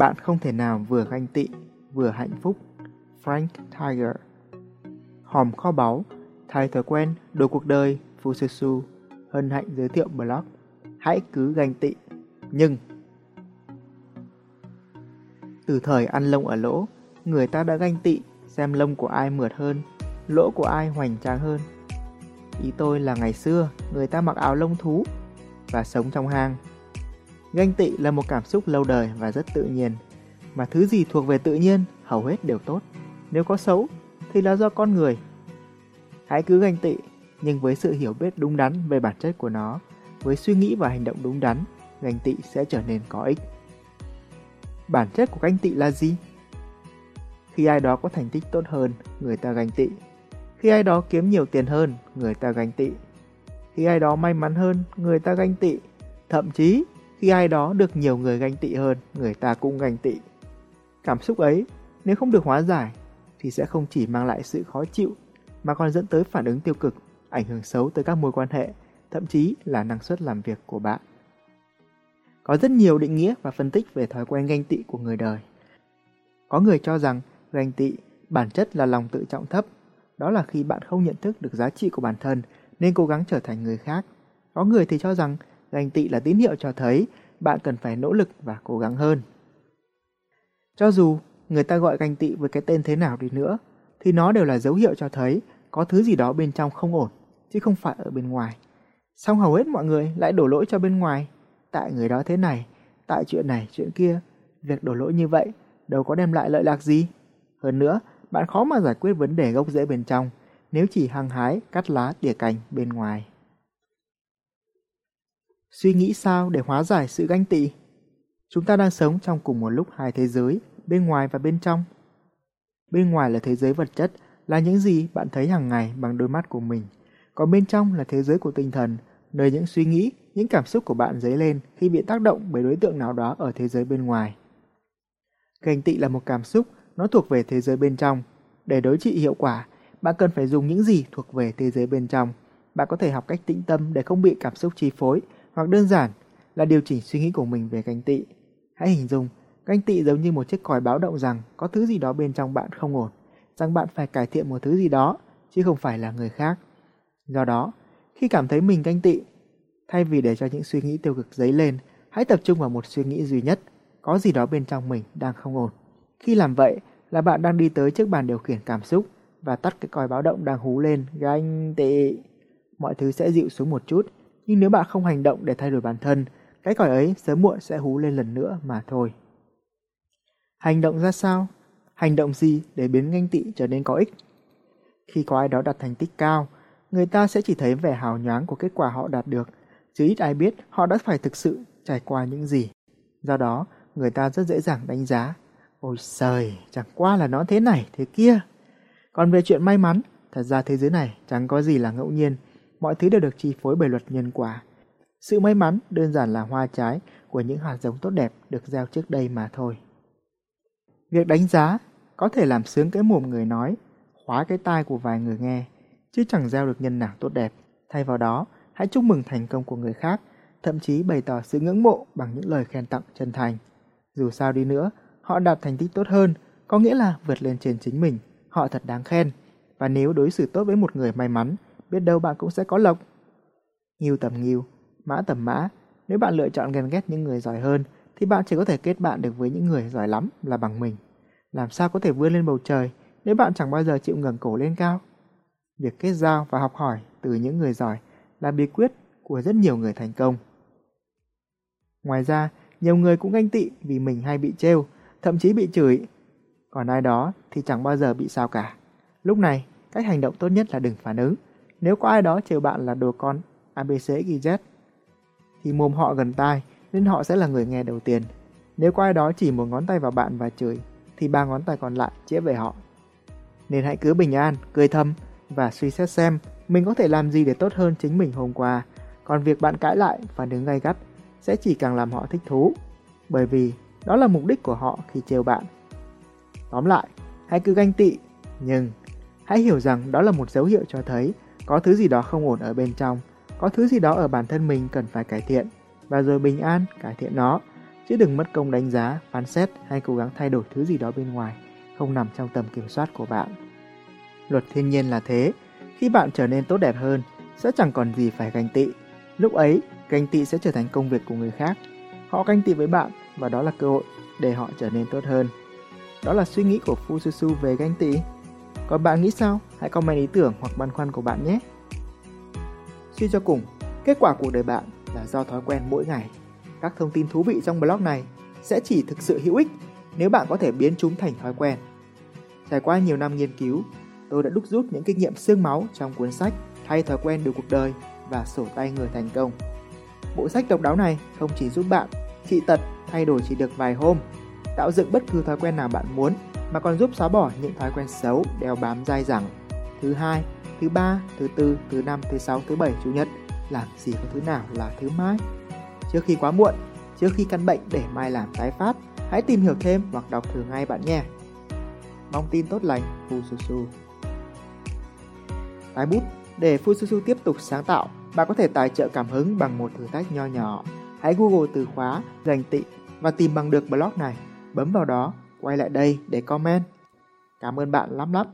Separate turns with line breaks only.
Bạn không thể nào vừa ganh tị, vừa hạnh phúc. Frank Tiger Hòm kho báu, thay thói quen, đổi cuộc đời, Fususu, hân hạnh giới thiệu blog. Hãy cứ ganh tị. Nhưng Từ thời ăn lông ở lỗ, người ta đã ganh tị xem lông của ai mượt hơn, lỗ của ai hoành tráng hơn. Ý tôi là ngày xưa, người ta mặc áo lông thú và sống trong hang. Ganh tị là một cảm xúc lâu đời và rất tự nhiên, mà thứ gì thuộc về tự nhiên hầu hết đều tốt. Nếu có xấu thì là do con người. Hãy cứ ganh tị, nhưng với sự hiểu biết đúng đắn về bản chất của nó, với suy nghĩ và hành động đúng đắn, ganh tị sẽ trở nên có ích. Bản chất của ganh tị là gì? Khi ai đó có thành tích tốt hơn, người ta ganh tị. Khi ai đó kiếm nhiều tiền hơn, người ta ganh tị. Khi ai đó may mắn hơn, người ta ganh tị. Thậm chí, khi ai đó được nhiều người ganh tị hơn, người ta cũng ganh tị. Cảm xúc ấy, nếu không được hóa giải, thì sẽ không chỉ mang lại sự khó chịu, mà còn dẫn tới phản ứng tiêu cực, ảnh hưởng xấu tới các mối quan hệ, thậm chí là năng suất làm việc của bạn. Có rất nhiều định nghĩa và phân tích về thói quen ganh tị của người đời. Có người cho rằng ganh tị bản chất là lòng tự trọng thấp. Đó là khi bạn không nhận thức được giá trị của bản thân nên cố gắng trở thành người khác. Có người thì cho rằng ganh tị là tín hiệu cho thấy bạn cần phải nỗ lực và cố gắng hơn. Cho dù người ta gọi ganh tị với cái tên thế nào đi nữa, thì nó đều là dấu hiệu cho thấy có thứ gì đó bên trong không ổn, chứ không phải ở bên ngoài. Xong hầu hết mọi người lại đổ lỗi cho bên ngoài. Tại người đó thế này, tại chuyện này, chuyện kia. Việc đổ lỗi như vậy đâu có đem lại lợi lạc gì. Hơn nữa, bạn khó mà giải quyết vấn đề gốc rễ bên trong nếu chỉ hăng hái cắt lá tỉa cành bên ngoài. Suy nghĩ sao để hóa giải sự ganh tị? Chúng ta đang sống trong cùng một lúc hai thế giới, bên ngoài và bên trong. Bên ngoài là thế giới vật chất, là những gì bạn thấy hàng ngày bằng đôi mắt của mình. Còn bên trong là thế giới của tinh thần, nơi những suy nghĩ, những cảm xúc của bạn dấy lên khi bị tác động bởi đối tượng nào đó ở thế giới bên ngoài. Ganh tị là một cảm xúc, nó thuộc về thế giới bên trong. Để đối trị hiệu quả, bạn cần phải dùng những gì thuộc về thế giới bên trong. Bạn có thể học cách tĩnh tâm để không bị cảm xúc chi phối, hoặc đơn giản là điều chỉnh suy nghĩ của mình về ganh tị. Hãy hình dung, ganh tị giống như một chiếc còi báo động rằng có thứ gì đó bên trong bạn không ổn, rằng bạn phải cải thiện một thứ gì đó, chứ không phải là người khác. Do đó, khi cảm thấy mình ganh tị, thay vì để cho những suy nghĩ tiêu cực dấy lên, hãy tập trung vào một suy nghĩ duy nhất, có gì đó bên trong mình đang không ổn. Khi làm vậy là bạn đang đi tới trước bàn điều khiển cảm xúc và tắt cái còi báo động đang hú lên ganh tị. Mọi thứ sẽ dịu xuống một chút, nhưng nếu bạn không hành động để thay đổi bản thân, cái còi ấy sớm muộn sẽ hú lên lần nữa mà thôi. Hành động ra sao? Hành động gì để biến ganh tị trở nên có ích? Khi có ai đó đạt thành tích cao, người ta sẽ chỉ thấy vẻ hào nhoáng của kết quả họ đạt được, chứ ít ai biết họ đã phải thực sự trải qua những gì. Do đó, người ta rất dễ dàng đánh giá. Ôi trời, chẳng qua là nó thế này, thế kia. Còn về chuyện may mắn, thật ra thế giới này chẳng có gì là ngẫu nhiên. Mọi thứ đều được chi phối bởi luật nhân quả. Sự may mắn đơn giản là hoa trái của những hạt giống tốt đẹp được gieo trước đây mà thôi. Việc đánh giá có thể làm sướng cái mồm người nói, khóa cái tai của vài người nghe, chứ chẳng gieo được nhân nào tốt đẹp. Thay vào đó, hãy chúc mừng thành công của người khác, thậm chí bày tỏ sự ngưỡng mộ bằng những lời khen tặng chân thành. Dù sao đi nữa, họ đạt thành tích tốt hơn, có nghĩa là vượt lên trên chính mình, họ thật đáng khen. Và nếu đối xử tốt với một người may mắn, biết đâu bạn cũng sẽ có lộc. nhiều tầm nhiều mã tầm mã, nếu bạn lựa chọn ghen ghét những người giỏi hơn, thì bạn chỉ có thể kết bạn được với những người giỏi lắm là bằng mình. Làm sao có thể vươn lên bầu trời nếu bạn chẳng bao giờ chịu ngẩng cổ lên cao? Việc kết giao và học hỏi từ những người giỏi là bí quyết của rất nhiều người thành công. Ngoài ra, nhiều người cũng ganh tị vì mình hay bị trêu, thậm chí bị chửi. Còn ai đó thì chẳng bao giờ bị sao cả. Lúc này, cách hành động tốt nhất là đừng phản ứng. Nếu có ai đó trêu bạn là đồ con abcxyz thì mồm họ gần tai nên họ sẽ là người nghe đầu tiên. Nếu có ai đó chỉ một ngón tay vào bạn và chửi, thì ba ngón tay còn lại chĩa về họ. Nên hãy cứ bình an, cười thầm và suy xét xem mình có thể làm gì để tốt hơn chính mình hôm qua. Còn việc bạn cãi lại, và đứng gay gắt sẽ chỉ càng làm họ thích thú, bởi vì đó là mục đích của họ khi trêu bạn. Tóm lại, hãy cứ ganh tị, nhưng hãy hiểu rằng đó là một dấu hiệu cho thấy có thứ gì đó không ổn ở bên trong, có thứ gì đó ở bản thân mình cần phải cải thiện, và rồi bình an cải thiện nó, chứ đừng mất công đánh giá, phán xét hay cố gắng thay đổi thứ gì đó bên ngoài, không nằm trong tầm kiểm soát của bạn. Luật thiên nhiên là thế, khi bạn trở nên tốt đẹp hơn, sẽ chẳng còn gì phải ganh tị. Lúc ấy, ganh tị sẽ trở thành công việc của người khác. Họ ganh tị với bạn và đó là cơ hội để họ trở nên tốt hơn. Đó là suy nghĩ của Fususu về ganh tị. Còn bạn nghĩ sao? Hãy comment ý tưởng hoặc băn khoăn của bạn nhé. Suy cho cùng, kết quả cuộc đời bạn là do thói quen mỗi ngày. Các thông tin thú vị trong blog này sẽ chỉ thực sự hữu ích nếu bạn có thể biến chúng thành thói quen. Trải qua nhiều năm nghiên cứu, tôi đã đúc rút những kinh nghiệm xương máu trong cuốn sách Thay thói quen được cuộc đời và sổ tay người thành công. Bộ sách độc đáo này không chỉ giúp bạn trị tật thay đổi chỉ được vài hôm, tạo dựng bất cứ thói quen nào bạn muốn mà còn giúp xóa bỏ những thói quen xấu đeo bám dai dẳng. Thứ hai, thứ ba, thứ tư, thứ năm, thứ sáu, thứ bảy, chủ nhật, làm gì có thứ nào là thứ mai. Trước khi quá muộn, trước khi căn bệnh để mai làm tái phát, hãy tìm hiểu thêm hoặc đọc thử ngay bạn nhé. Mong tin tốt lành, Fususu. Tái bút Để Fususu tiếp tục sáng tạo, bạn có thể tài trợ cảm hứng bằng một thử thách nho nhỏ. Hãy Google từ khóa dành tị và tìm bằng được blog này. Bấm vào đó, quay lại đây để comment. Cảm ơn bạn lắm lắm.